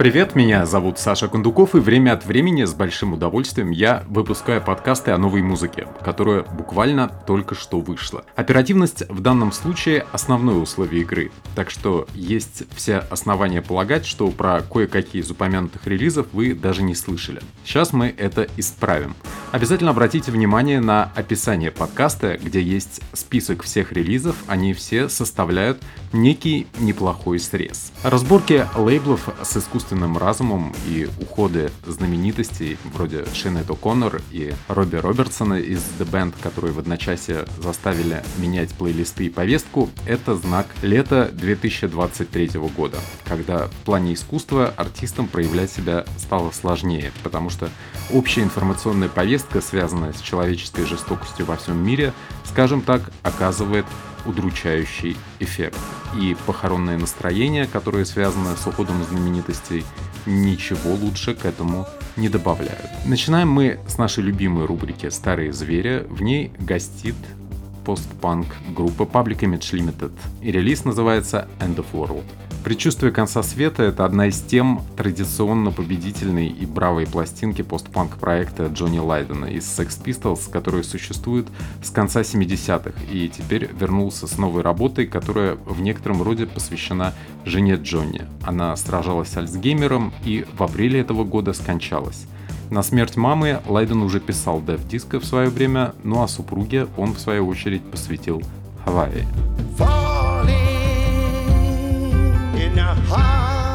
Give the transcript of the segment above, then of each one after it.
Привет, меня зовут Саша Кондуков, и время от времени с большим удовольствием я выпускаю подкасты о новой музыке, которая буквально только что вышла. Оперативность в данном случае основное условие игры, так что есть все основания полагать, что про кое-какие из упомянутых релизов вы даже не слышали. Сейчас мы это исправим. Обязательно обратите внимание на описание подкаста, где есть список всех релизов, они все составляют некий неплохой срез. Разборки лейблов с искусственным разумом и уходы знаменитостей вроде Шенет О'Коннор и Робби Робертсона из The Band, которые в одночасье заставили менять плейлисты и повестку, это знак лета 2023 года, когда в плане искусства артистам проявлять себя стало сложнее, потому что общая информационная повестка, связанная с человеческой жестокостью во всем мире, скажем так, оказывает удручающий эффект. И похоронное настроение, которое связано с уходом знаменитостей, ничего лучше к этому не добавляют. Начинаем мы с нашей любимой рубрики «Старые звери». В ней гостит постпанк группа Public Image Limited. И релиз называется End of World. Предчувствие конца света — это одна из тем традиционно победительной и бравой пластинки постпанк проекта Джонни Лайдена из Sex Pistols, который существует с конца 70-х и теперь вернулся с новой работой, которая в некотором роде посвящена жене Джонни. Она сражалась с Альцгеймером и в апреле этого года скончалась. На смерть мамы Лайден уже писал дев диска в свое время, ну а супруге он в свою очередь посвятил Хавайи. in a heart.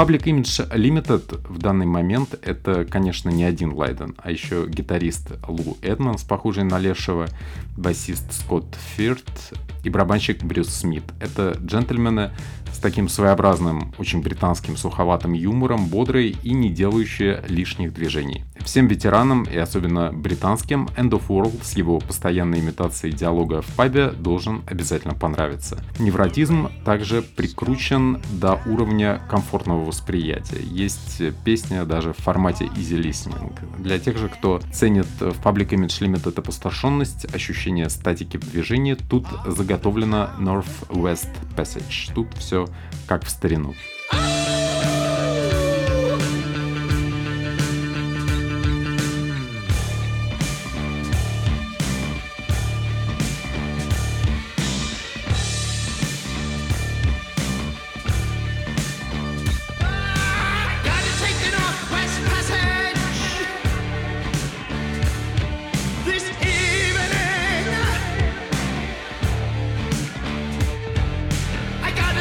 Public Image Limited данный момент это, конечно, не один Лайден, а еще гитарист Лу Эдманс, похожий на Лешего, басист Скотт Фирт и барабанщик Брюс Смит. Это джентльмены с таким своеобразным, очень британским суховатым юмором, бодрые и не делающие лишних движений. Всем ветеранам, и особенно британским, End of World с его постоянной имитацией диалога в пабе должен обязательно понравиться. Невротизм также прикручен до уровня комфортного восприятия. Есть песня даже в формате easy listening. Для тех же, кто ценит в Public Image Limited опустошенность, ощущение статики в движении, тут заготовлено North-West Passage. Тут все как в старину.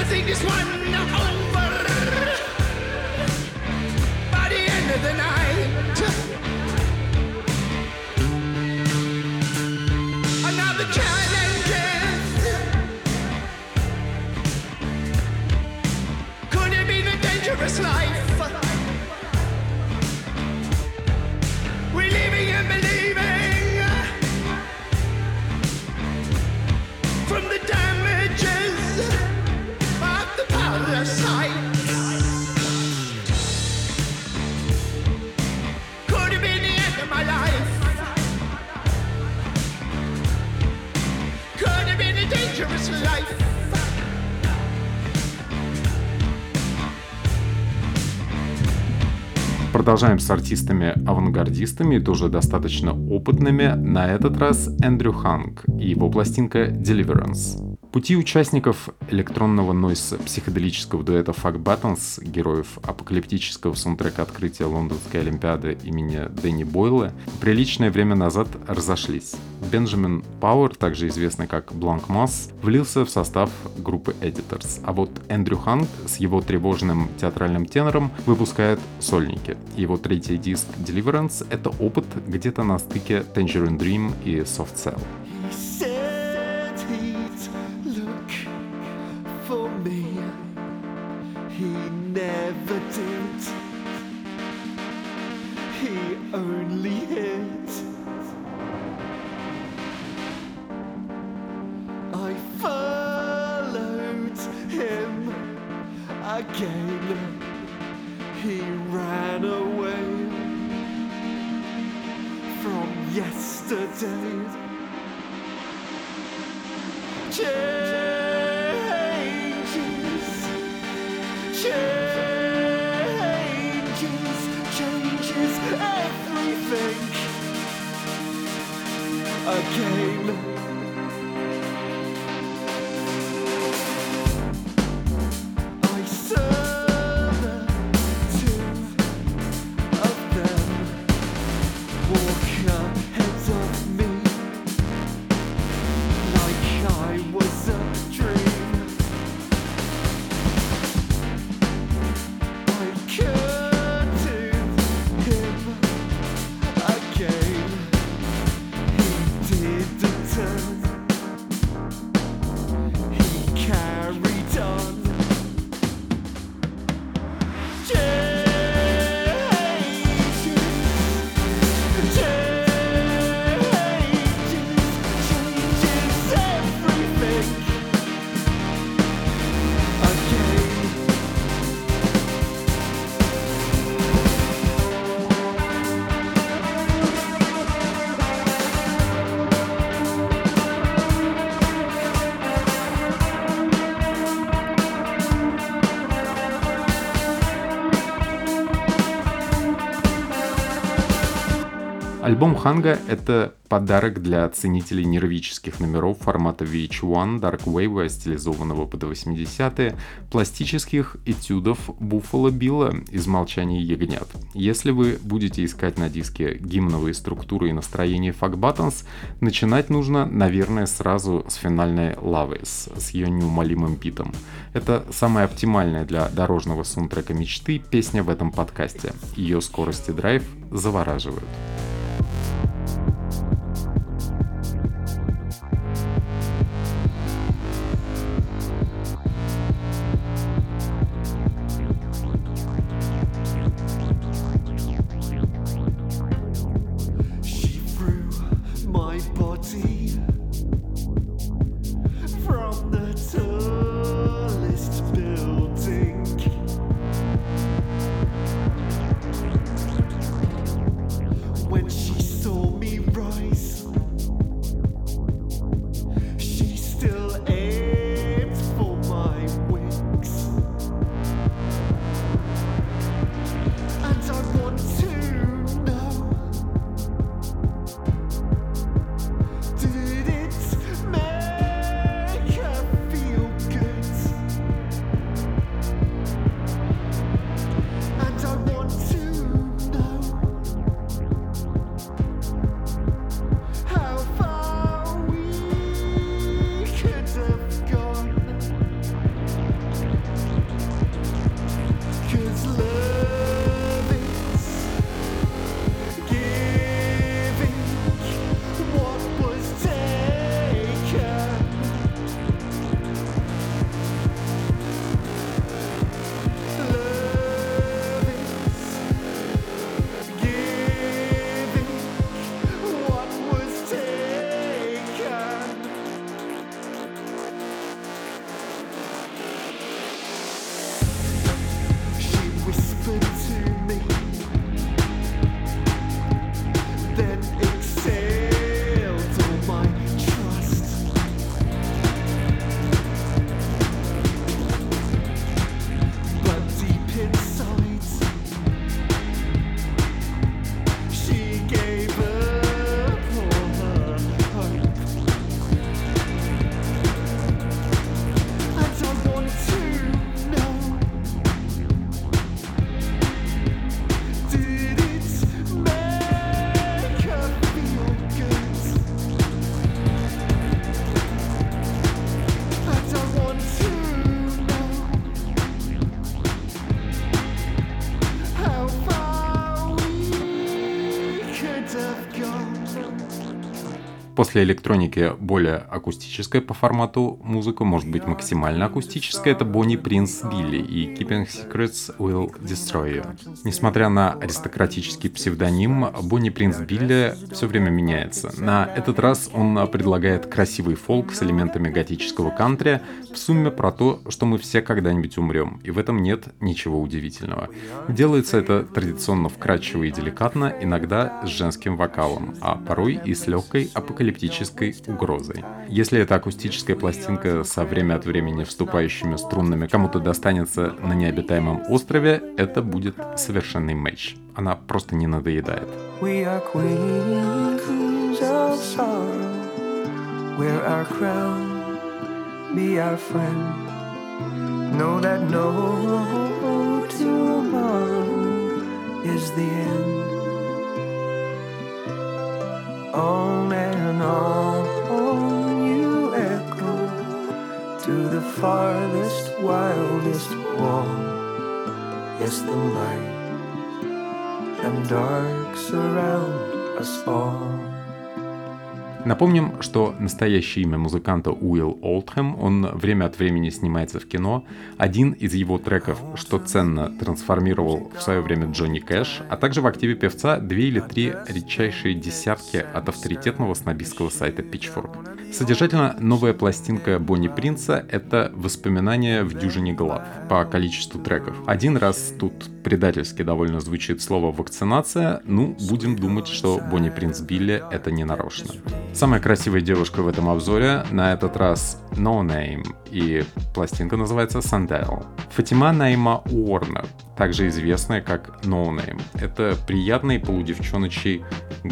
think this one. Продолжаем с артистами-авангардистами, тоже достаточно опытными. На этот раз Эндрю Ханг и его пластинка Deliverance. Пути участников электронного нойса психоделического дуэта Fuck Buttons, героев апокалиптического саундтрека открытия Лондонской Олимпиады имени Дэнни Бойла, приличное время назад разошлись. Бенджамин Пауэр, также известный как Blank Mass, влился в состав группы Editors, а вот Эндрю Ханг с его тревожным театральным тенором выпускает сольники. Его третий диск Deliverance — это опыт где-то на стыке Tangerine Dream и Soft Cell. Yesterday. Альбом Ханга — это подарок для ценителей нервических номеров формата VH1 Dark Wave, стилизованного под 80-е, пластических этюдов Буффало Билла из «Молчания ягнят». Если вы будете искать на диске гимновые структуры и настроение Fuck Buttons, начинать нужно, наверное, сразу с финальной Loves, с ее неумолимым питом. Это самая оптимальная для дорожного саундтрека мечты песня в этом подкасте. Ее скорость и драйв завораживают. После электроники более акустическая по формату музыка, может быть максимально акустическая, это Бонни Принц Билли и Keeping Secrets Will Destroy You. Несмотря на аристократический псевдоним, Бонни Принц Билли все время меняется. На этот раз он предлагает красивый фолк с элементами готического кантри, в сумме про то, что мы все когда-нибудь умрем, и в этом нет ничего удивительного. Делается это традиционно вкрадчиво и деликатно, иногда с женским вокалом, а порой и с легкой апокалиптической угрозой. Если эта акустическая пластинка со время от времени вступающими струнными кому-то достанется на необитаемом острове, это будет совершенный матч. Она просто не надоедает. Know that no tomorrow is the end. On and on you echo to the farthest, wildest wall. Yes, the light and dark surround us all. Напомним, что настоящее имя музыканта Уилл Олдхэм, он время от времени снимается в кино. Один из его треков, что ценно, трансформировал в свое время Джонни Кэш, а также в активе певца две или три редчайшие десятки от авторитетного снобистского сайта Pitchfork. Содержательно, новая пластинка Бонни Принца — это воспоминания в дюжине глав по количеству треков. Один раз тут предательски довольно звучит слово «вакцинация», ну, будем думать, что Бонни Принц Билли — это не нарочно. Самая красивая девушка в этом обзоре на этот раз No Name, и пластинка называется Sandel. Фатима Найма Уорнер, также известная как No Name. Это приятный полудевчоночий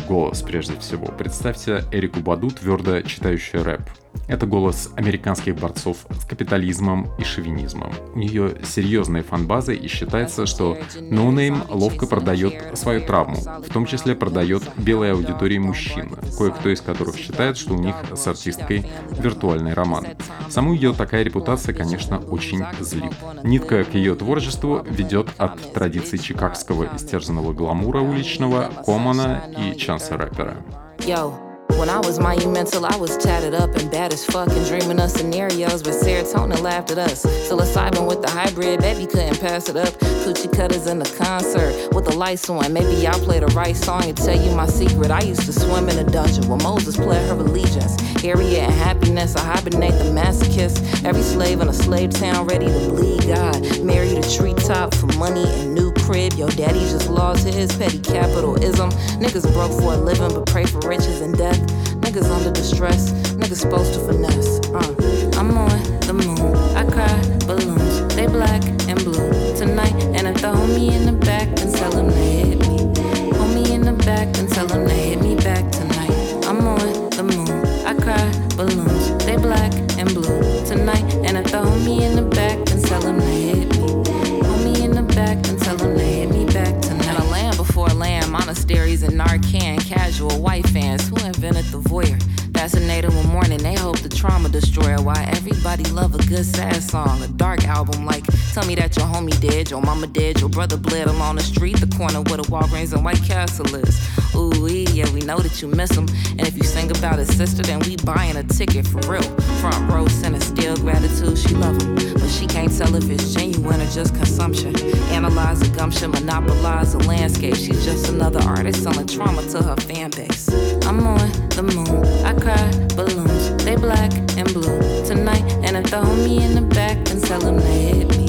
голос прежде всего. Представьте Эрику Баду, твердо читающую рэп. Это голос американских борцов с капитализмом и шовинизмом. У нее серьезная фанбаза и считается, что No Name ловко продает свою травму, в том числе продает белой аудитории мужчин, кое-кто из которых считает, что у них с артисткой виртуальный роман. Саму ее такая репутация, конечно, очень злит. Нитка к ее творчеству ведет от традиций чикагского истерзанного гламура уличного, комана и чанса рэпера. Yo. When I was monumental, I was tatted up and bad as fuck and dreaming of scenarios where serotonin laughed at us. Psilocybin with the hybrid, baby couldn't pass it up. Coochie cutters in the concert with the lights on. Maybe I'll play the right song and tell you my secret. I used to swim in a dungeon where Moses played her allegiance. Harriet and happiness, I hibernate the masochist. Every slave in a slave town ready to bleed God. Married a treetop for money and new crib. Your daddy just lost to his petty capitalism. Niggas broke for a living but pray for riches and death. Niggas under distress. Niggas supposed to finesse. Uh, I'm on the moon. I cry balloons. They black and blue tonight. And if the homie in the back, then tell him to hit me. Homie in the back, then tell him to hit me back tonight. I'm on the moon. I cry balloons. Casual white fans who invented the voyeur. Fascinated one morning, they hope the trauma destroyer. Why everybody love a good sad song, a dark album like Tell me that your homie dead, your mama dead, your brother bled along the street, the corner where the Walgreens and White Castle is. Ooh, yeah, we know that you miss him. And if you sing about his sister, then we buying a ticket for real. Front row center, still gratitude, she love him. But she can't tell if it's genuine or just consumption. Analyze the gumption, monopolize the landscape. She's just another artist selling trauma to her fan base. I'm on the moon, I cry balloons, they black and blue tonight. And if the homie in the back, then tell him to hit me.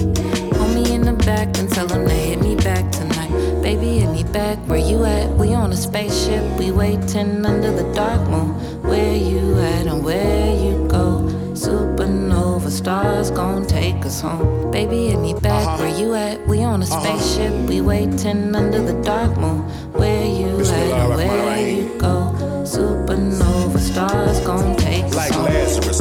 Homie in the back, then tell him to hit me back tonight. Baby, hit me back, where you at? We on a spaceship, we waiting under the dark moon. Where you at and where you go? Supernova stars gon' take us home. Baby, hit me back, uh-huh. where you at? We on a uh-huh. spaceship, we waiting under the dark moon. Where you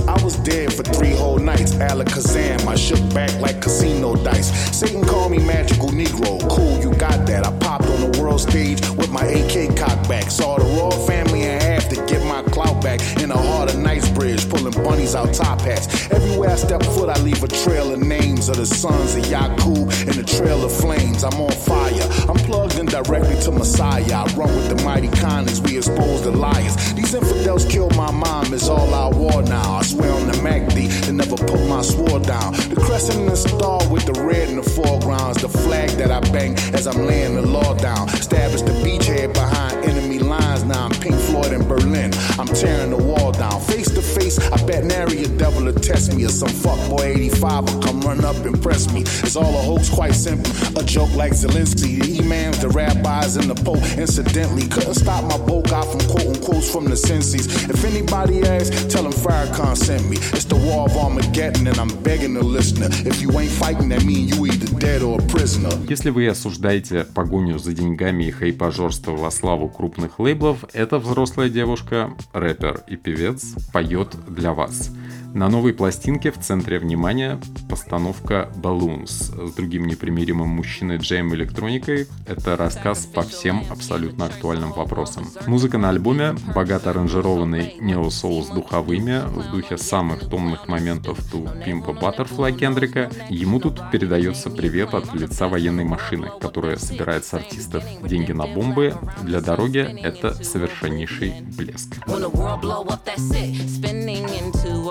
I was dead for three whole nights. Alakazam, I shook back like casino dice. Satan called me magical Negro. Cool, you got that. I popped on the world stage with my AK cocked back. Saw the royal family in half to get my clout back. In the heart of Knightsbridge, pulling bunnies out top hats. Everywhere I step foot, I leave a trail of names of the sons of Yakub and the trail of flames. I'm on fire. I'm plugged in directly to Messiah. I run with the mighty as we expose the liars. These infidels killed my mom, it's all our war now. I swear on the MACD to never put my sword down. The crescent and the star with the red in the foreground is the flag that I bang as I'm laying the law down. Establish the beachhead behind enemy lines now. I'm Pink Floyd in Berlin. I'm tearing the wall down. Face to face, I bet nary a devil to test me or some fuckboy 85 will come run up and press me. It's all a hoax, quite simple. A joke like Zelensky, the imams, the rabbis, and the Pope. Incidentally, couldn't stop my boat out from quoting quotes from the senses. If anybody asks, tell them Farrakhan sent me. It's the war of Armageddon, and I'm begging the listener. If you ain't fighting, that mean you either dead or a prisoner. Если вы осуждаете погоню за деньгами и хайпажорство во славу крупных лейблов, эта взрослая девушка, рэпер и певец, поет для вас. На новой пластинке в центре внимания постановка Balloons с другим непримиримым мужчиной Джейм Электроникой. Это рассказ по всем абсолютно актуальным вопросам. Музыка на альбоме богато аранжированный нео-соул с духовыми, в духе самых томных моментов ту Пимпа Баттерфлай Кендрика. Ему тут передается привет от лица военной машины, которая собирает с артистов деньги на бомбы. Для дороги это совершеннейший блеск.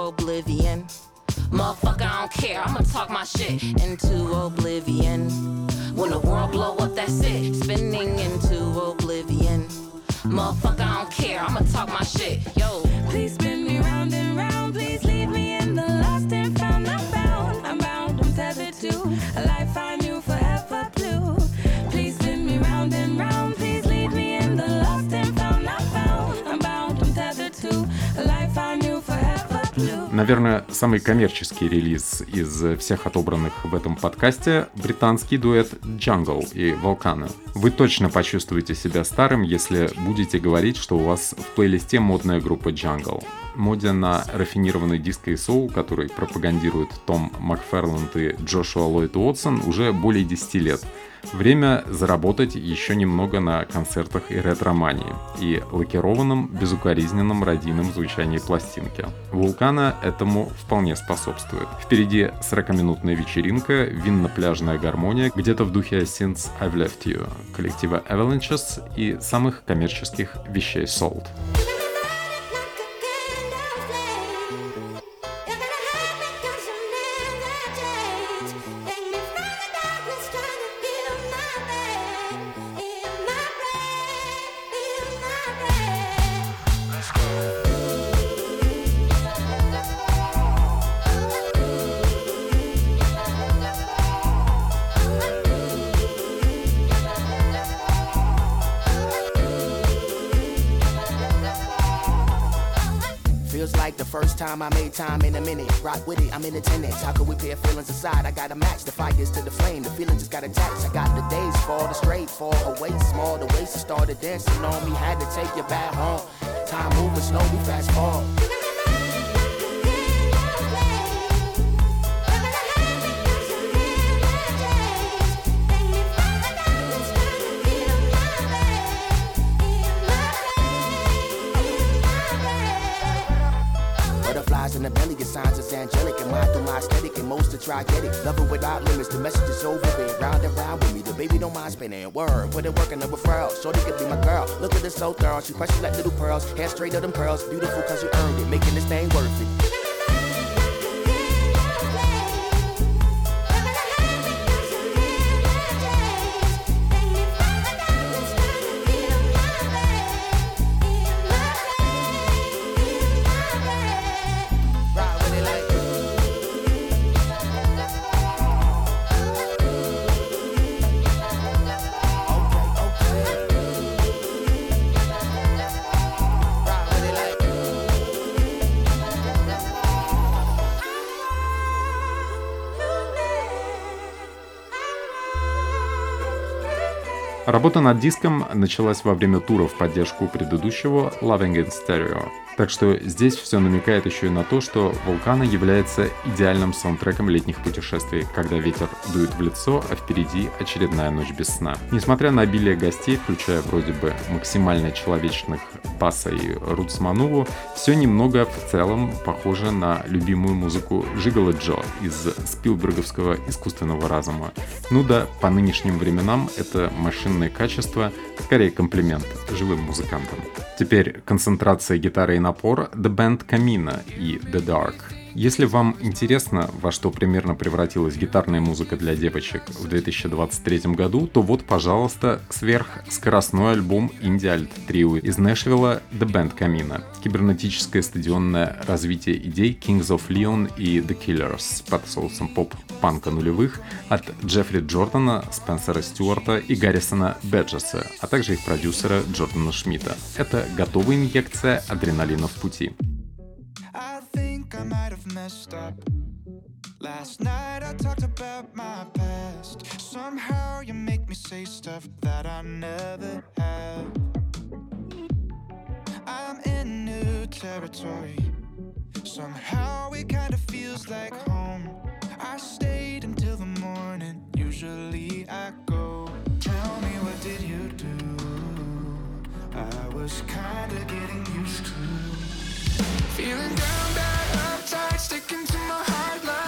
Oblivion. Motherfucker, I don't care. I'ma talk my shit into oblivion. When the world blow up, that's it. Spinning into oblivion. Motherfucker, I don't care. I'ma talk my shit. Yo. Please spin me round and round. Please leave me in the lost and found. I'm bound. I'm bound. I'm tethered to Наверное, самый коммерческий релиз из всех отобранных в этом подкасте – британский дуэт Jungle и Volcano. Вы точно почувствуете себя старым, если будете говорить, что у вас в плейлисте модная группа Jungle. Моде на рафинированный диско и соул, который пропагандирует Том Макферланд и Джошуа Ллойд Уотсон, уже более 10 лет – Время заработать еще немного на концертах и ретромании и лакированном, безукоризненном радийном звучании пластинки. Вулкана этому вполне способствует. Впереди 40-минутная вечеринка, винно-пляжная гармония, где-то в духе Since I've Left You, коллектива Avalanches и самых коммерческих вещей Salt. Time in a minute. Rock with it, I'm in attendance. How could we pair feelings aside? I gotta match the fires to the flame. The feeling just got attached. I got the days fall, the straight fall, away small. The waist started dancing on me. Had to take you back home. Time moving slow, we fast forward. In the belly, your signs is angelic. And mine through my aesthetic, and most are try get it. Love Loving without limits, the message is over. Been round and round with me, the baby don't mind spinning. Word, put it work working the referral. Shorty could be my girl. Look at this so thorough, she precious like little pearls. Hair straight of them pearls, beautiful cause you earned it. Making this thing worth it. Работа над диском началась во время тура в поддержку предыдущего Loving in Stereo. Так что здесь все намекает еще и на то, что «Вулкана» является идеальным саундтреком летних путешествий, когда ветер дует в лицо, а впереди очередная ночь без сна. Несмотря на обилие гостей, включая вроде бы максимально человечных Паса и Рутс Мануву, все немного в целом похоже на любимую музыку Жигала Джо из спилберговского искусственного разума. Ну да, по нынешним временам это машинное качество скорее комплимент живым музыкантам. Теперь концентрация гитары и напор The Band Camina и The Dark – Если вам интересно, во что примерно превратилась гитарная музыка для девочек в 2023 году, то вот, пожалуйста, сверхскоростной альбом Indie Alt Trio из Нэшвилла The Band Camina. Кибернетическое стадионное развитие идей Kings of Leon и The Killers под соусом поп-панка нулевых от Джеффри Джордана, Спенсера Стюарта и Гаррисона Беджеса, а также их продюсера Джордана Шмидта. Это готовая инъекция адреналина в пути. Think I might have messed up. Last night I talked about my past. Somehow you make me say stuff that I never have. I'm in new territory. Somehow it kinda feels like home. I stayed until the morning. Usually I go. Tell me what did you do? I was kinda getting used to feeling down bad uptight, sticking to my heart line.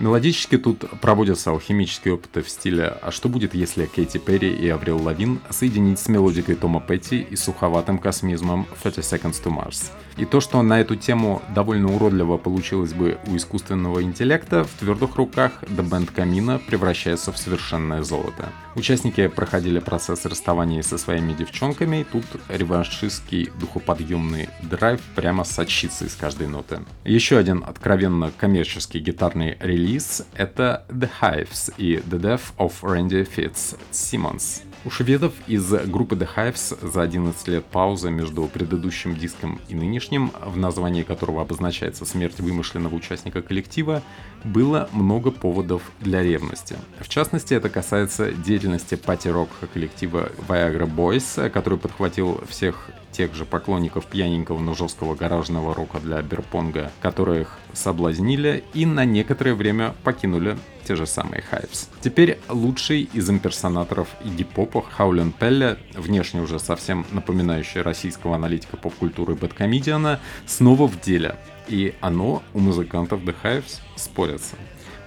Мелодически тут проводятся алхимические опыты в стиле «А что будет, если Кейти Перри и Аврил Лавин соединить с мелодикой Тома Петти и суховатым космизмом 30 Seconds to Mars?» И то, что на эту тему довольно уродливо получилось бы у искусственного интеллекта, в твердых руках The Band Камина превращается в совершенное золото. Участники проходили процесс расставания со своими девчонками, и тут реваншистский духоподъемный драйв прямо сочится из каждой ноты. Еще один откровенно коммерческий гитарный релиз это The Hives и The Death of Randy Fitz Simmons. У шведов из группы The Hives за 11 лет паузы между предыдущим диском и нынешним, в названии которого обозначается смерть вымышленного участника коллектива, было много поводов для ревности. В частности, это касается деятельности party-рок коллектива Viagra Boys, который подхватил всех тех же поклонников пьяненького, но жесткого гаражного рока для beer pong а, которых соблазнили и на некоторое время покинули те же самые Hives. Теперь лучший из impersonator ов Игги Попа Howlin' Pelle, внешне уже совсем напоминающий российского аналитика поп-культуры BadComedian а, снова в деле. И оно у музыкантов The Hives спорится.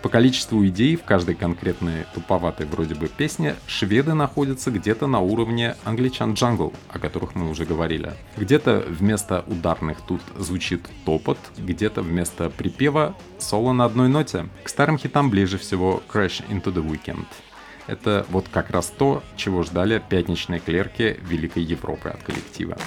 По количеству идей в каждой конкретной туповатой вроде бы песне шведы находятся где-то на уровне англичан джангл, о которых мы уже говорили. Где-то вместо ударных тут звучит топот, где-то вместо припева соло на одной ноте. К старым хитам ближе всего Crash into the Weekend. Это вот как раз то, чего ждали пятничные клерки Великой Европы от коллектива.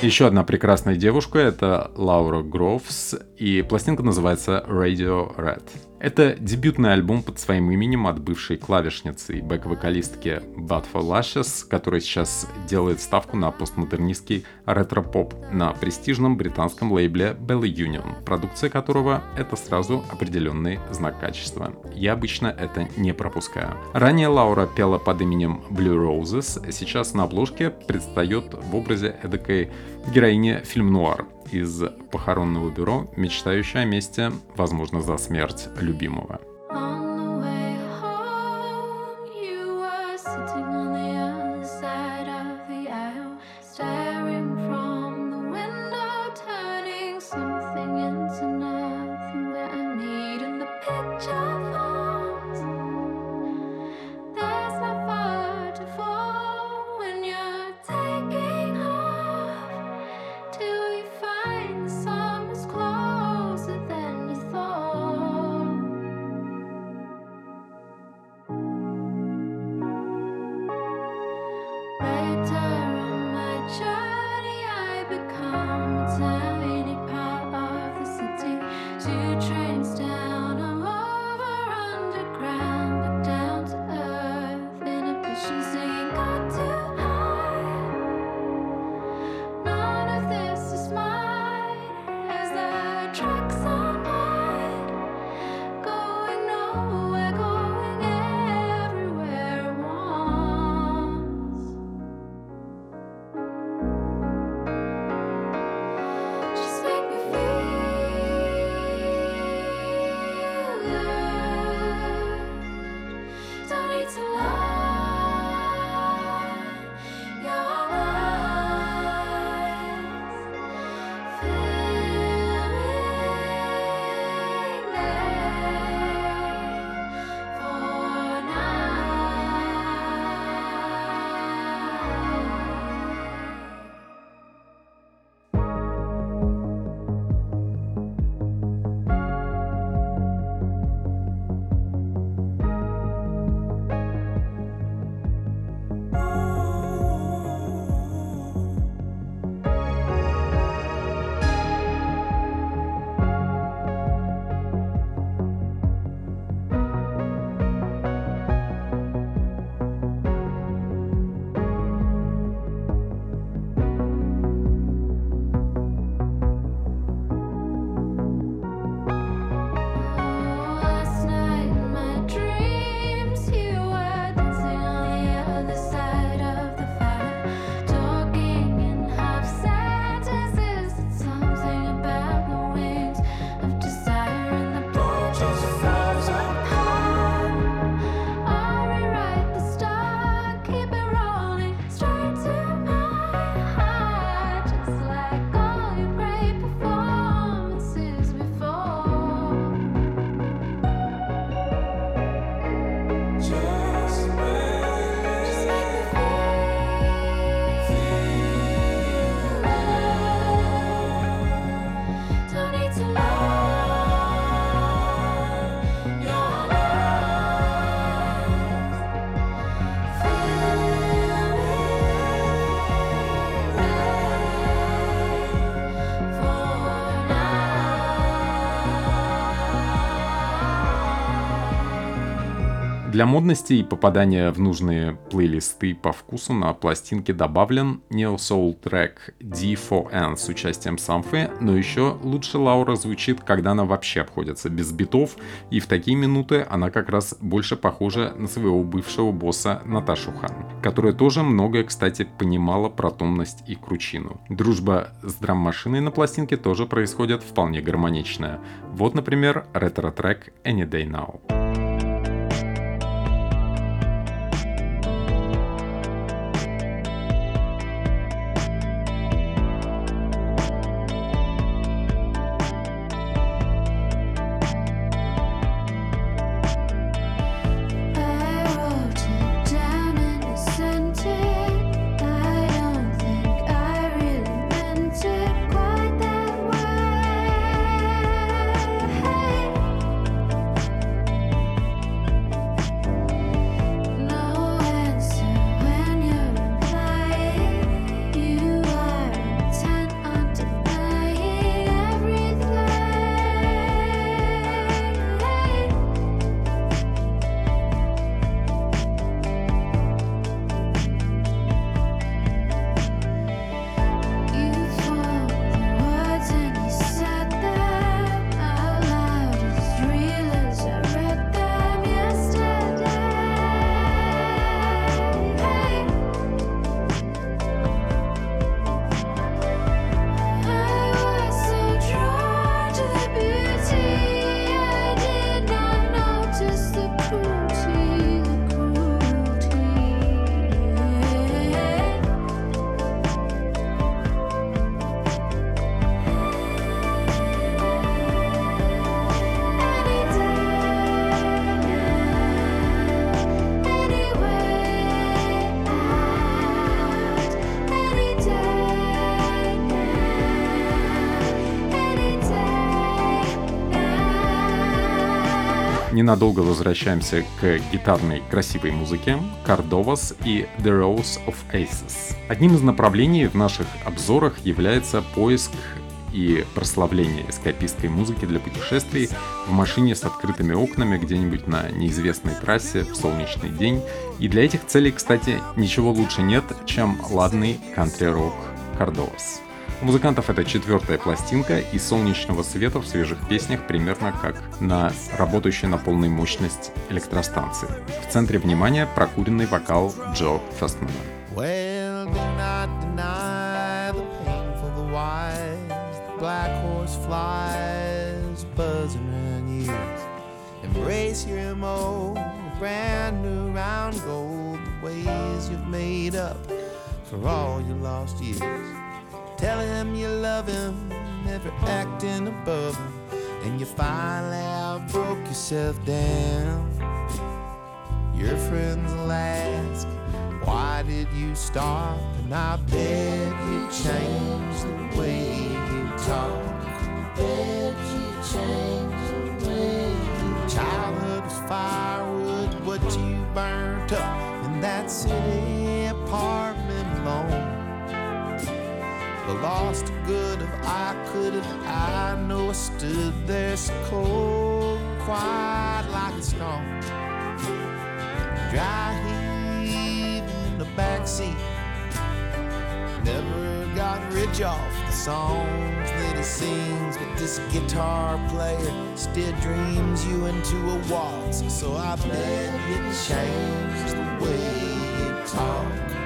Еще одна прекрасная девушка — это Лаура Гроувс, и пластинка называется Radio Red. Это дебютный альбом под своим именем от бывшей клавишницы и бэк-вокалистки Bad for Lashes, которая сейчас делает ставку на постмодернистский ретро-поп на престижном британском лейбле Bella Union, продукция которого — это сразу определенный знак качества. Я обычно это не пропускаю. Ранее Лаура пела под именем Blue Roses, сейчас на обложке предстает в образе эдакой героини фильм-нуар из похоронного бюро, мечтающая о месте, возможно, за смерть любимого. Для модности и попадания в нужные плейлисты по вкусу на пластинке добавлен Neo Soul трек D4N с участием Самфы, но еще лучше Лаура звучит, когда она вообще обходится без битов, и в такие минуты она как раз больше похожа на своего бывшего босса Наташу Хан, которая тоже многое, кстати, понимала про томность и кручину. Дружба с драм-машиной на пластинке тоже происходит вполне гармоничная. Вот, например, ретро-трек Any Day Now. Ненадолго возвращаемся к гитарной красивой музыке Cardovas и The Rose of Aces. Одним из направлений в наших обзорах является поиск и прославление эскапистской музыки для путешествий в машине с открытыми окнами где-нибудь на неизвестной трассе в солнечный день. И для этих целей, кстати, ничего лучше нет, чем ладный кантри-рок Кардовас. У музыкантов это четвертая пластинка и солнечного света в свежих песнях примерно как на работающей на полной мощность электростанции. В центре внимания прокуренный вокал Джо Фестмана. Well. Embrace your MO, brand new round gold, the ways you've made up for all your lost years. Tell him you love him, never acting above him, and you finally outbroke yourself down. Your friends will ask, Why did you stop? And I bet you changed the way you talk. Bet you changed the way you talk. Childhood was firewood, what you burnt up in that city lost good of I could have, I know I stood there so cold, quiet like a stone. Dry heat in the backseat. Never got rich off the songs that he sings, but this guitar player still dreams you into a waltz. So I bet you changed the way you talk.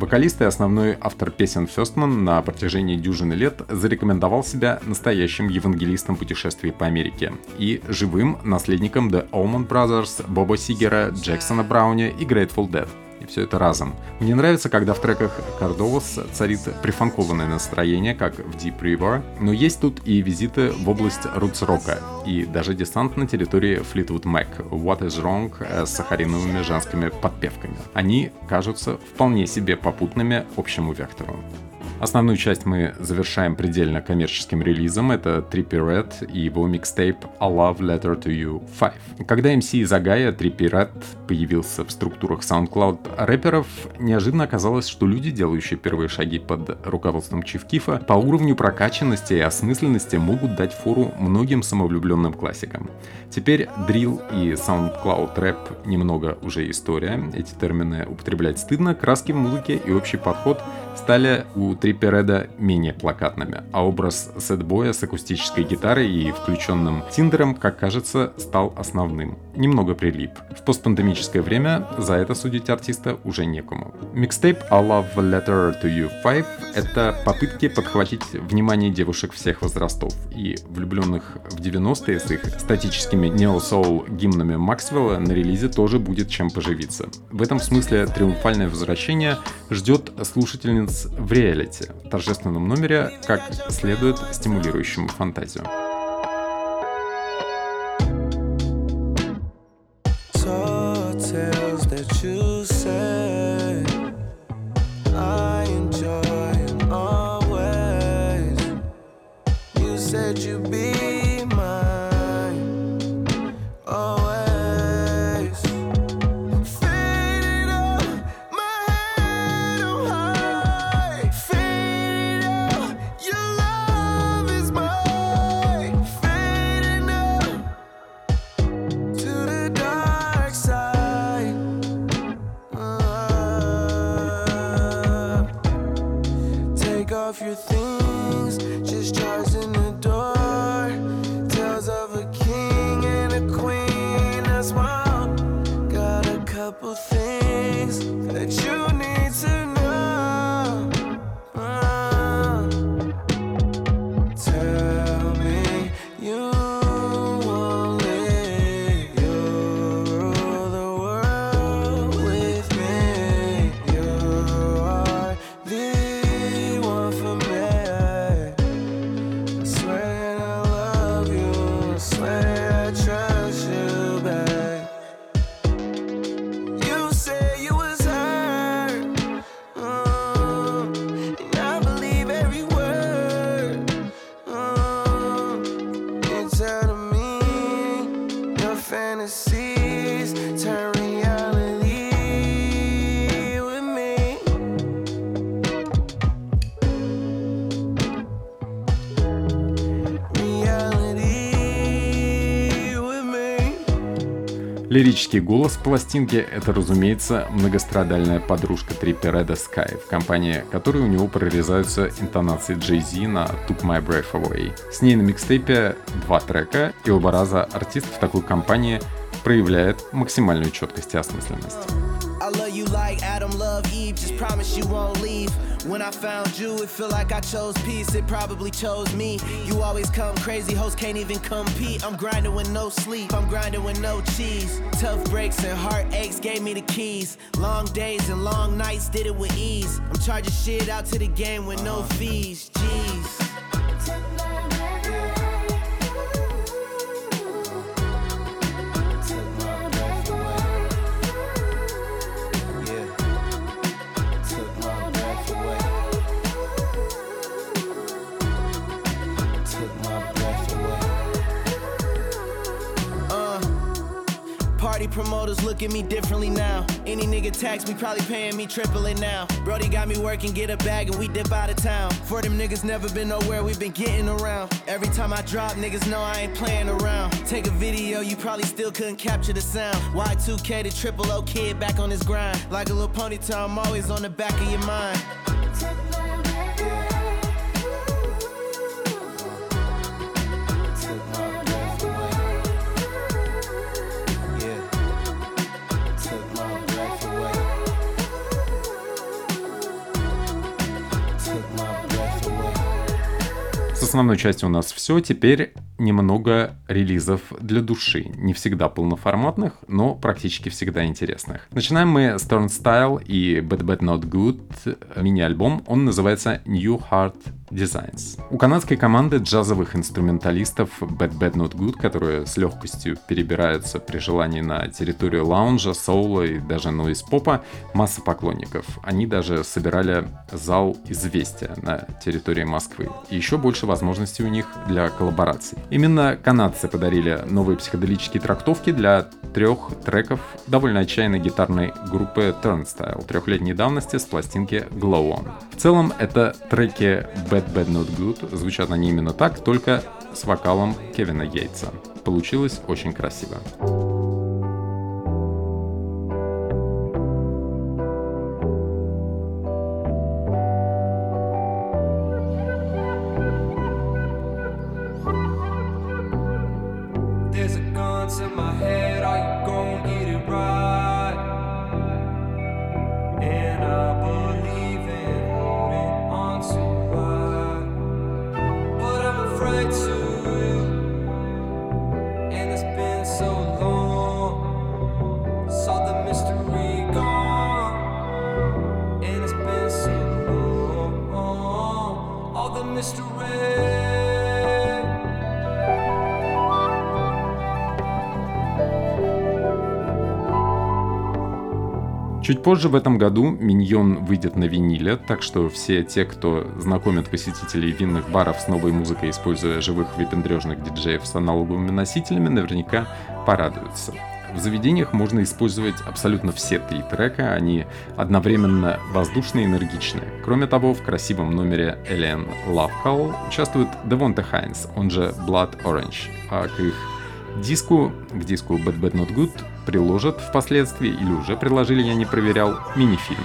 Вокалист и основной автор песен Фестман на протяжении дюжины лет зарекомендовал себя настоящим евангелистом путешествий по Америке и живым наследником The Allman Brothers, Боба Сигера, Джексона Брауни и Grateful Dead все это разом. Мне нравится, когда в треках Кардовас царит прифанкованное настроение, как в Deep River, но есть тут и визиты в область рутс-рока, и даже десант на территории Fleetwood Mac, What is Wrong э, с сахариновыми женскими подпевками. Они кажутся вполне себе попутными общему вектору. Основную часть мы завершаем предельно коммерческим релизом. Это Trippy Red и его микстейп A Love Letter to You 5. Когда MC из Агая Trippy Red появился в структурах SoundCloud рэперов, неожиданно оказалось, что люди, делающие первые шаги под руководством Чиф Кифа, по уровню прокачанности и осмысленности могут дать фору многим самовлюбленным классикам. Теперь дрил и SoundCloud рэп немного уже история. Эти термины употреблять стыдно, краски в музыке и общий подход стали у Триппереда менее плакатными, а образ сетбоя с акустической гитарой и включенным тиндером, как кажется, стал основным. Немного прилип. В постпандемическое время за это судить артиста уже некому. Микстейп I Love Letter to You 5 — это попытки подхватить внимание девушек всех возрастов, и влюбленных в 90-е с их статическими нео-соул гимнами Максвелла на релизе тоже будет чем поживиться. В этом смысле триумфальное возвращение ждет слушательниц в реалити, торжественном номере, как следует стимулирующему фантазию. Лирический голос пластинки — это, разумеется, многострадальная подружка Триппи Реда Sky, в компании которой у него прорезаются интонации Джей Зи на Took My Breath Away. С ней на микстейпе два трека, и оба раза артист в такой компании проявляет максимальную четкость и осмысленность. You like Adam love Eve. Just promise you won't leave. When I found you, it feel like I chose peace. It probably chose me. You always come crazy, hoes can't even compete. I'm grinding with no sleep. I'm grinding with no cheese. Tough breaks and heartaches gave me the keys. Long days and long nights did it with ease. I'm charging shit out to the game with no fees. Jeez. Party promoters look at me differently now. Any nigga tax me, probably paying me triple it now. Brody got me working, get a bag, and we dip out of town. For them niggas never been nowhere, we been getting around. Every time I drop, niggas know I ain't playing around. Take a video, you probably still couldn't capture the sound. Y2K, the triple O kid back on his grind. Like a little ponytail, I'm always on the back of your mind. Основной частью у нас все. Теперь немного релизов для души. Не всегда полноформатных, но практически всегда интересных. Начинаем мы с Turnstile и Bad Bad Not Good мини-альбом. Он называется New Heart Designs. У канадской команды джазовых инструменталистов Bad Bad Not Good, которые с легкостью перебираются при желании на территорию лаунжа, соула и даже нойз-попа, масса поклонников. Они даже собирали зал известия на территории Москвы. И еще больше возможностей у них для коллабораций. Именно канадцы подарили новые психоделические трактовки для трех треков довольно отчаянной гитарной группы Turnstile трехлетней давности с пластинки Glow On. В целом это треки Bad Bad Not Good, звучат они именно так, только с вокалом Кевина Йейтса. Получилось очень красиво. Чуть позже в этом году «Миньон» выйдет на виниле, так что все те, кто знакомит посетителей винных баров с новой музыкой, используя живых выпендрежных диджеев с аналоговыми носителями, наверняка порадуются. В заведениях можно использовать абсолютно все три трека, они одновременно воздушные и энергичные. Кроме того, в красивом номере Alien Call участвует Девонте Хайнс, он же Blood Orange, а к их диску, к диску Bad Bad Not Good приложат впоследствии, или уже приложили, я не проверял, мини-фильм.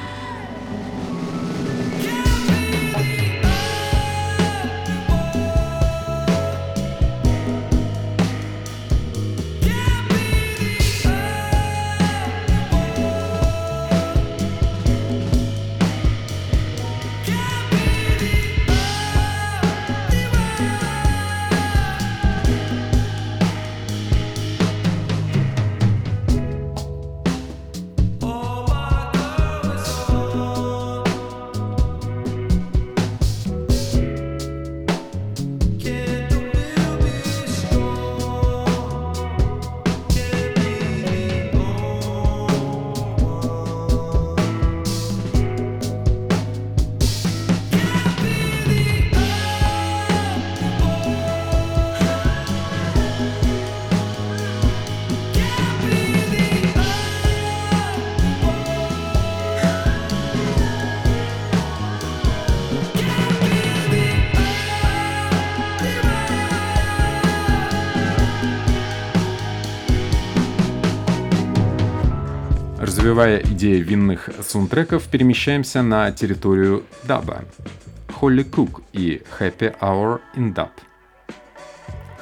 Идеи винных саундтреков, перемещаемся на территорию даба. Холли Кук и Happy Hour in Dub.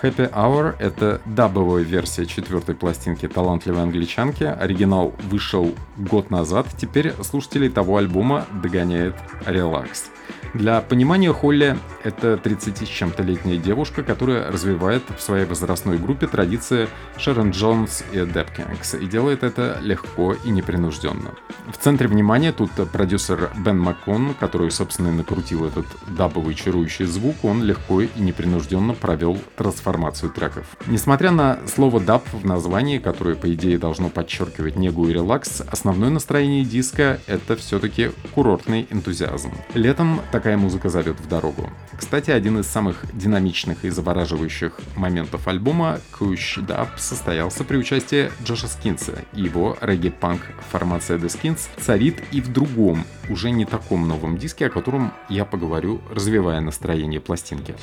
Happy Hour — это дабовая версия четвертой пластинки талантливой англичанки. Оригинал вышел год назад, теперь слушателей того альбома догоняет релакс. Для понимания Холли это 30 с чем-то летняя девушка, которая развивает в своей возрастной группе традиции Шерон Джонс и Депкингс и делает это легко и непринужденно. В центре внимания тут продюсер Бен Маккон, который, собственно, и накрутил этот дабовый чарующий звук, он легко и непринужденно провел трансформацию треков. Несмотря на слово даб в названии, которое, по идее, должно подчеркивать негу и релакс, основное настроение диска — это все-таки курортный энтузиазм. Летом такая музыка зовет в дорогу. Кстати, один из самых динамичных и завораживающих моментов альбома Kush Dub состоялся при участии Джоша Скинса. Его регги-панк формация The Skins царит и в другом, уже не таком новом диске, о котором я поговорю, развивая настроение пластинки.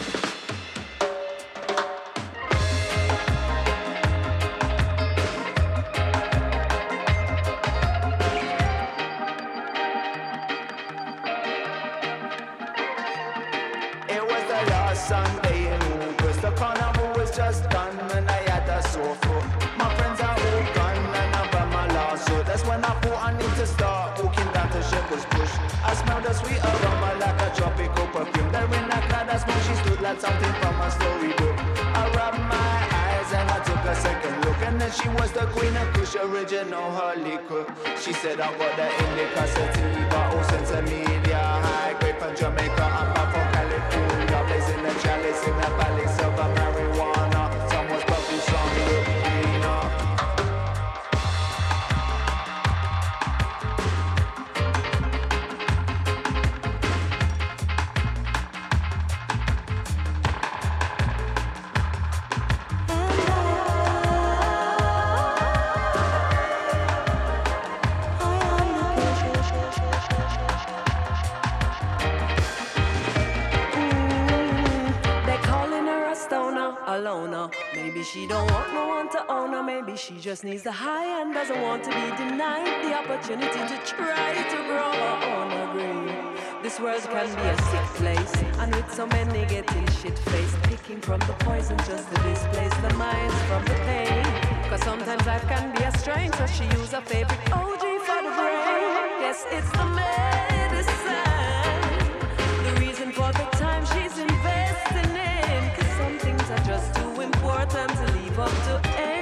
She was the queen of kush, original holy crew. She said I got the indica sativa, all sense of media. High grape from Jamaica, I'm back from California. Blazing the chalice in the palace of America. Just needs the high and doesn't want to be denied the opportunity to try to grow her own green. This world can be a sick place, and with so many getting shit faced, picking from the poison just to displace the minds from the pain. Cause sometimes life can be a strain, so she use her favorite OG for the brain. Yes, it's the medicine, the reason for the time she's investing in. Cause some things are just too important to leave up to anybody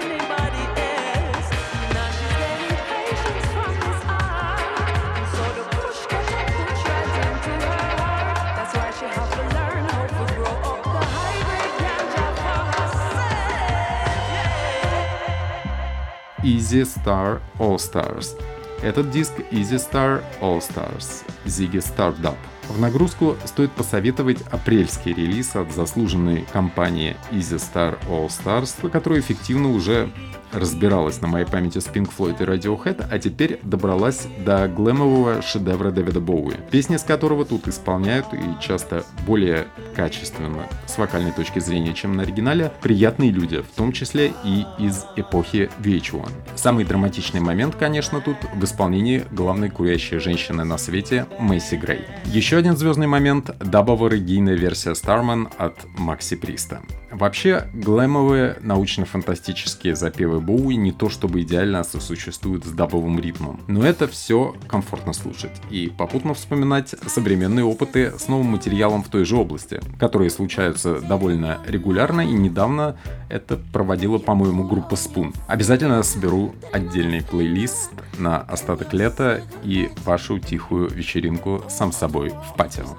Easy Star All Stars. Этот диск Easy Star All Stars Ziggy Stardust. В нагрузку стоит посоветовать апрельский релиз от заслуженной компании Easy Star All Stars, которая эффективно уже разбиралась на моей памяти с Pink Floyd и Radiohead, а теперь добралась до глэмового шедевра Дэвида Боуи, песни с которого тут исполняют и часто более качественно с вокальной точки зрения, чем на оригинале, приятные люди, в том числе и из эпохи VH1. Самый драматичный момент, конечно, тут в исполнении главной курящей женщины на свете Мэйси Грей. Еще один звездный момент — дабово-регийная версия Starman от Макси Приста. Вообще, глэмовые научно-фантастические запевы Боуи не то чтобы идеально сосуществуют с дабовым ритмом, но это все комфортно слушать и попутно вспоминать современные опыты с новым материалом в той же области, которые случаются довольно регулярно и недавно это проводила, по-моему, группа Spoon. Обязательно соберу отдельный плейлист на остаток лета и вашу тихую вечеринку сам собой в патио.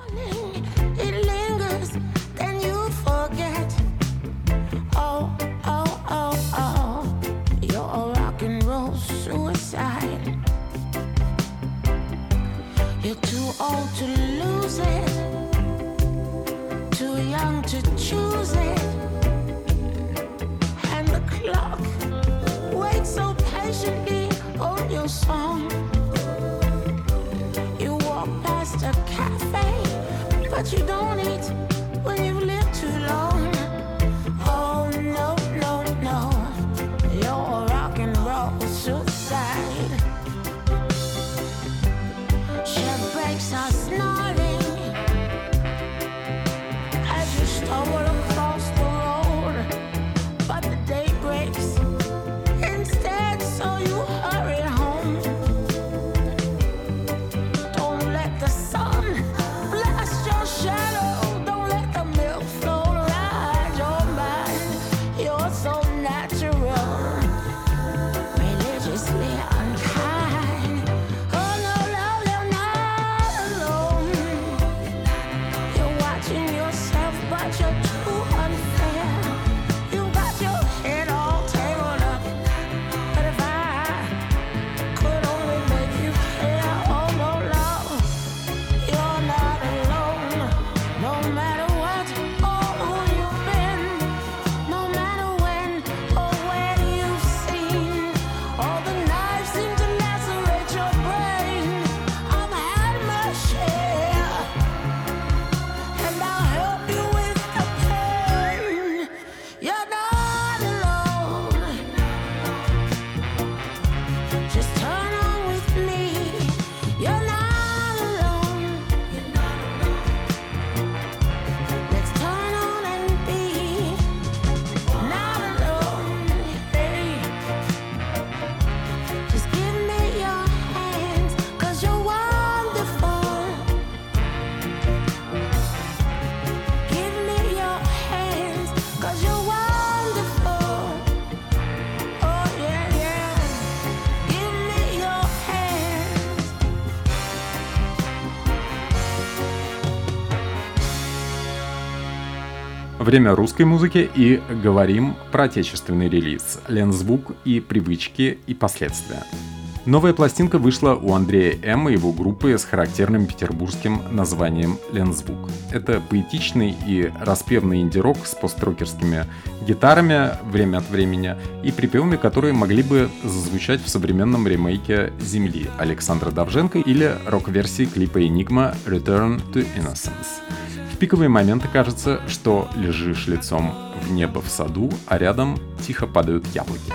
But you don't eat when you've lived Время русской музыки и говорим про отечественный релиз, лензвук и привычки и последствия. Новая пластинка вышла у Андрея М. и его группы с характерным петербургским названием «Лензвук». Это поэтичный и распевный инди-рок с построкерскими гитарами время от времени и припевами, которые могли бы зазвучать в современном ремейке «Земли» Александра Давженко или рок-версии клипа «Энигма» «Return to Innocence». В пиковые моменты кажется, что лежишь лицом в небо в саду, а рядом тихо падают яблоки.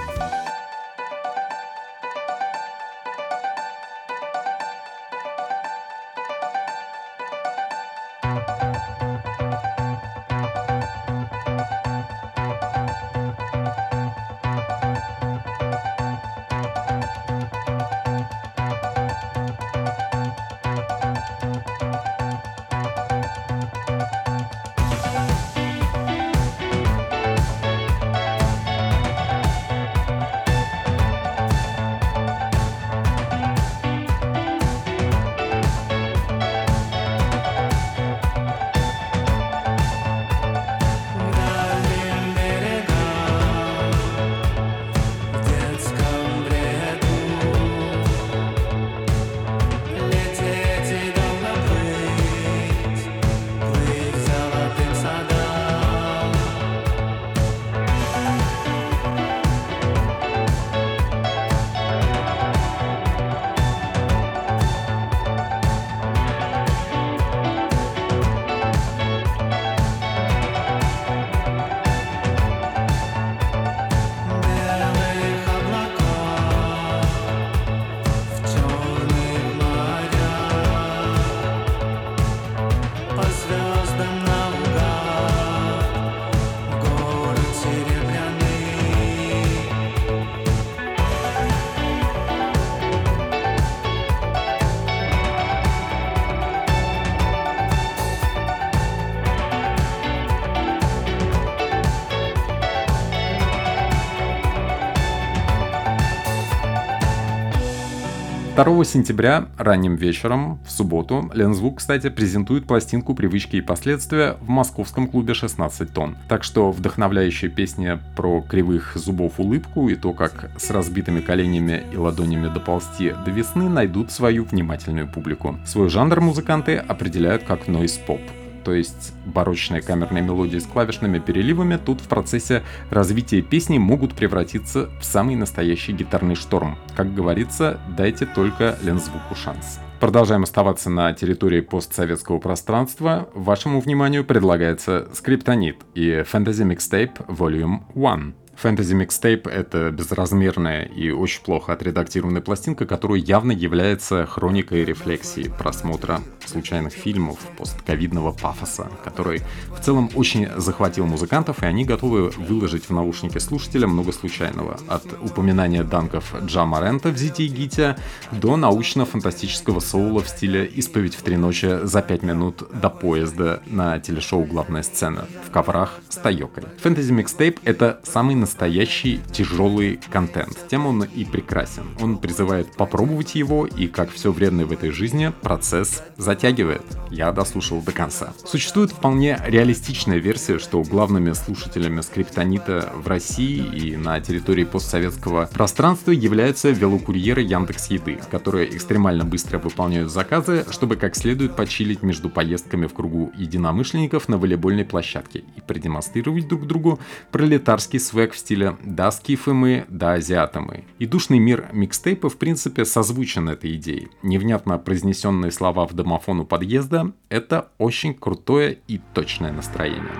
Второго сентября ранним вечером, в субботу, Лензвук, кстати, презентует пластинку «Привычки и последствия» в московском клубе 16 тонн. Так что вдохновляющая песня про кривых зубов улыбку и то, как с разбитыми коленями и ладонями доползти до весны найдут свою внимательную публику. Свой жанр музыканты определяют как нойз-поп то есть барочные камерные мелодии с клавишными переливами тут в процессе развития песни могут превратиться в самый настоящий гитарный шторм. Как говорится, дайте только лензвуку шанс. Продолжаем оставаться на территории постсоветского пространства. Вашему вниманию предлагается Скриптонит и Fantasy Mixtape Volume 1. Fantasy Mixtape — это безразмерная и очень плохо отредактированная пластинка, которая явно является хроникой рефлексии просмотра случайных фильмов постковидного пафоса, который в целом очень захватил музыкантов, и они готовы выложить в наушники слушателя много случайного. От упоминания данков Джама Рента в Зите и Гите до научно-фантастического соула в стиле «Исповедь в три ночи за пять минут до поезда» на телешоу «Главная сцена» в коврах с Тайокой. Fantasy Mixtape — это самый настоящий тяжелый контент. Тем он и прекрасен. Он призывает попробовать его, и, как все вредное в этой жизни, процесс затягивает. Я дослушал до конца. Существует вполне реалистичная версия, что главными слушателями скриптонита в России и на территории постсоветского пространства являются велокурьеры Яндекс Еды, которые экстремально быстро выполняют заказы, чтобы как следует почилить между поездками в кругу единомышленников на волейбольной площадке и продемонстрировать друг другу пролетарский свек в стиле «да скифы мы, да азиаты мы». И душный мир микстейпа в принципе созвучен этой идеей. Невнятно произнесенные слова в домофон у подъезда – это очень крутое и точное настроение.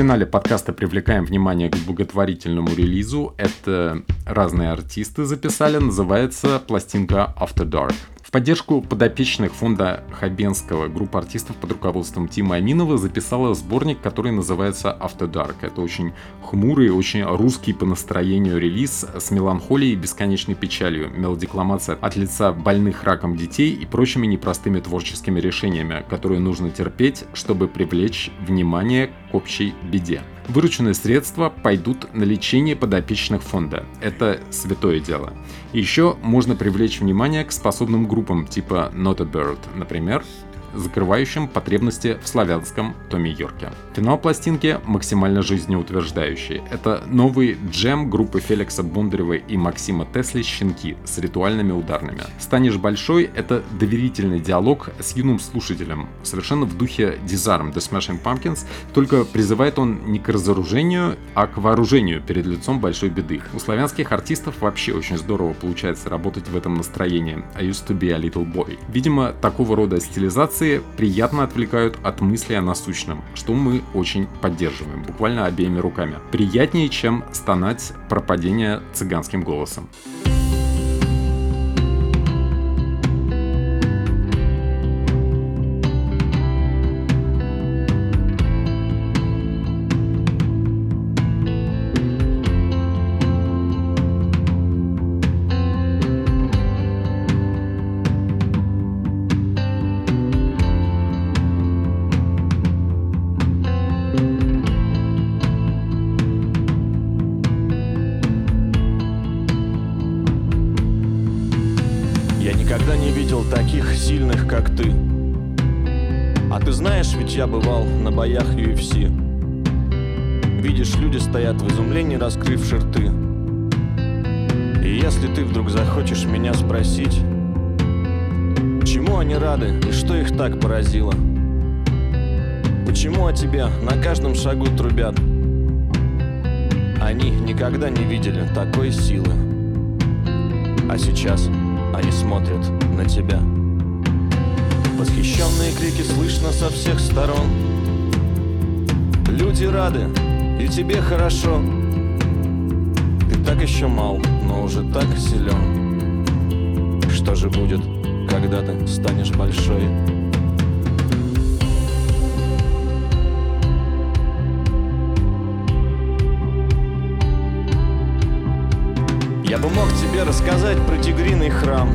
Финале подкаста привлекаем внимание к благотворительному релизу. Это разные артисты записали, называется пластинка After Dark. В поддержку подопечных фонда Хабенского группа артистов под руководством Тима Аминова записала сборник, который называется After Dark. Это очень хмурый, очень русский по настроению релиз с меланхолией и бесконечной печалью, мелодикламация от лица больных раком детей и прочими непростыми творческими решениями, которые нужно терпеть, чтобы привлечь внимание к общей беде. Вырученные средства пойдут на лечение подопечных фонда. Это святое дело. Еще можно привлечь внимание к способным группам типа Not a Bird, например, закрывающим потребности в славянском Томе Йорке. Финал пластинки максимально жизнеутверждающий. Это новый джем группы Феликса Бондарева и Максима Тесли «Щенки» с ритуальными ударными. «Станешь большой» — это доверительный диалог с юным слушателем, совершенно в духе Disarm The Smashing Pumpkins, только призывает он не к разоружению, а к вооружению перед лицом большой беды. У славянских артистов вообще очень здорово получается работать в этом настроении. I used to be a little boy. Видимо, такого рода стилизации приятно отвлекают от мысли о насущном, что мы очень поддерживаем, буквально обеими руками. Приятнее, чем стонать про падение цыганским голосом. Никогда не видели такой силы. А сейчас они смотрят на тебя. Восхищенные крики слышно со всех сторон. Люди рады, и тебе хорошо. Ты так еще мал, но уже так силен. Что же будет, когда ты станешь большой? Я бы мог тебе рассказать про тигриный храм.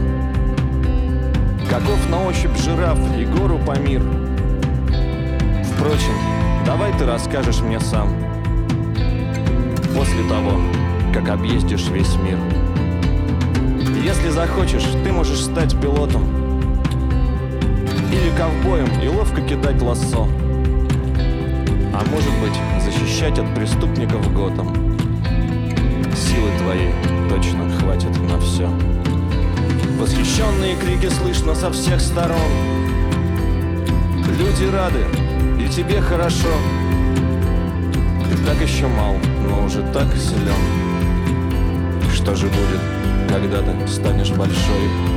Каков на ощупь жираф и гору Памир. Впрочем, давай ты расскажешь мне сам. После того, как объездишь весь мир. Если захочешь, ты можешь стать пилотом. Или ковбоем и ловко кидать лассо. А может быть, защищать от преступников Готэм Силы твоей точно хватит на все. Восхищенные крики слышно со всех сторон. Люди рады, и тебе хорошо. Ты так еще мал, но уже так силен. Что же будет, когда ты станешь большой?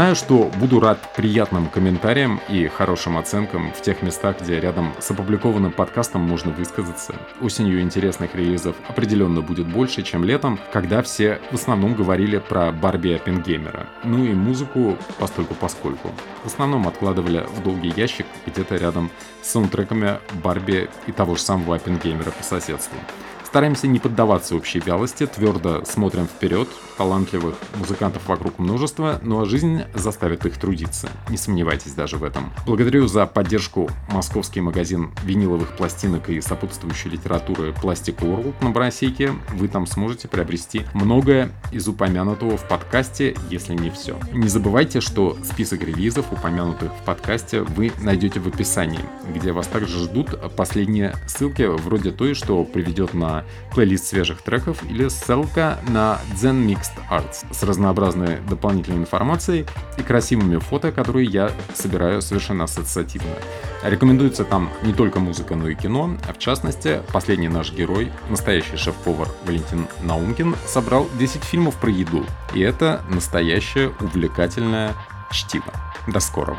Напоминаю, что буду рад приятным комментариям и хорошим оценкам в тех местах, где рядом с опубликованным подкастом можно высказаться. Осенью интересных релизов определенно будет больше, чем летом, когда все в основном говорили про Барби Оппенгеймера. Ну и музыку постольку поскольку. В основном откладывали в долгий ящик где-то рядом с саундтреками Барби и того же самого Оппенгеймера по соседству. Стараемся не поддаваться общей вялости, твердо смотрим вперед, талантливых музыкантов вокруг множество, а жизнь заставит их трудиться. Не сомневайтесь даже в этом. Благодарю за поддержку московский магазин виниловых пластинок и сопутствующей литературы Plastic World на Боросейке. Вы там сможете приобрести многое из упомянутого в подкасте, если не все. Не забывайте, что список релизов, упомянутых в подкасте, вы найдете в описании, где вас также ждут последние ссылки, вроде той, что приведет на плейлист свежих треков или ссылка на Zen Mixed Arts с разнообразной дополнительной информацией и красивыми фото, которые я собираю совершенно ассоциативно. Рекомендуется там не только музыка, но и кино, а в частности, последний наш герой, настоящий шеф-повар Валентин Наумкин, собрал 10 фильмов про еду. И это настоящее увлекательное чтиво. До скорого.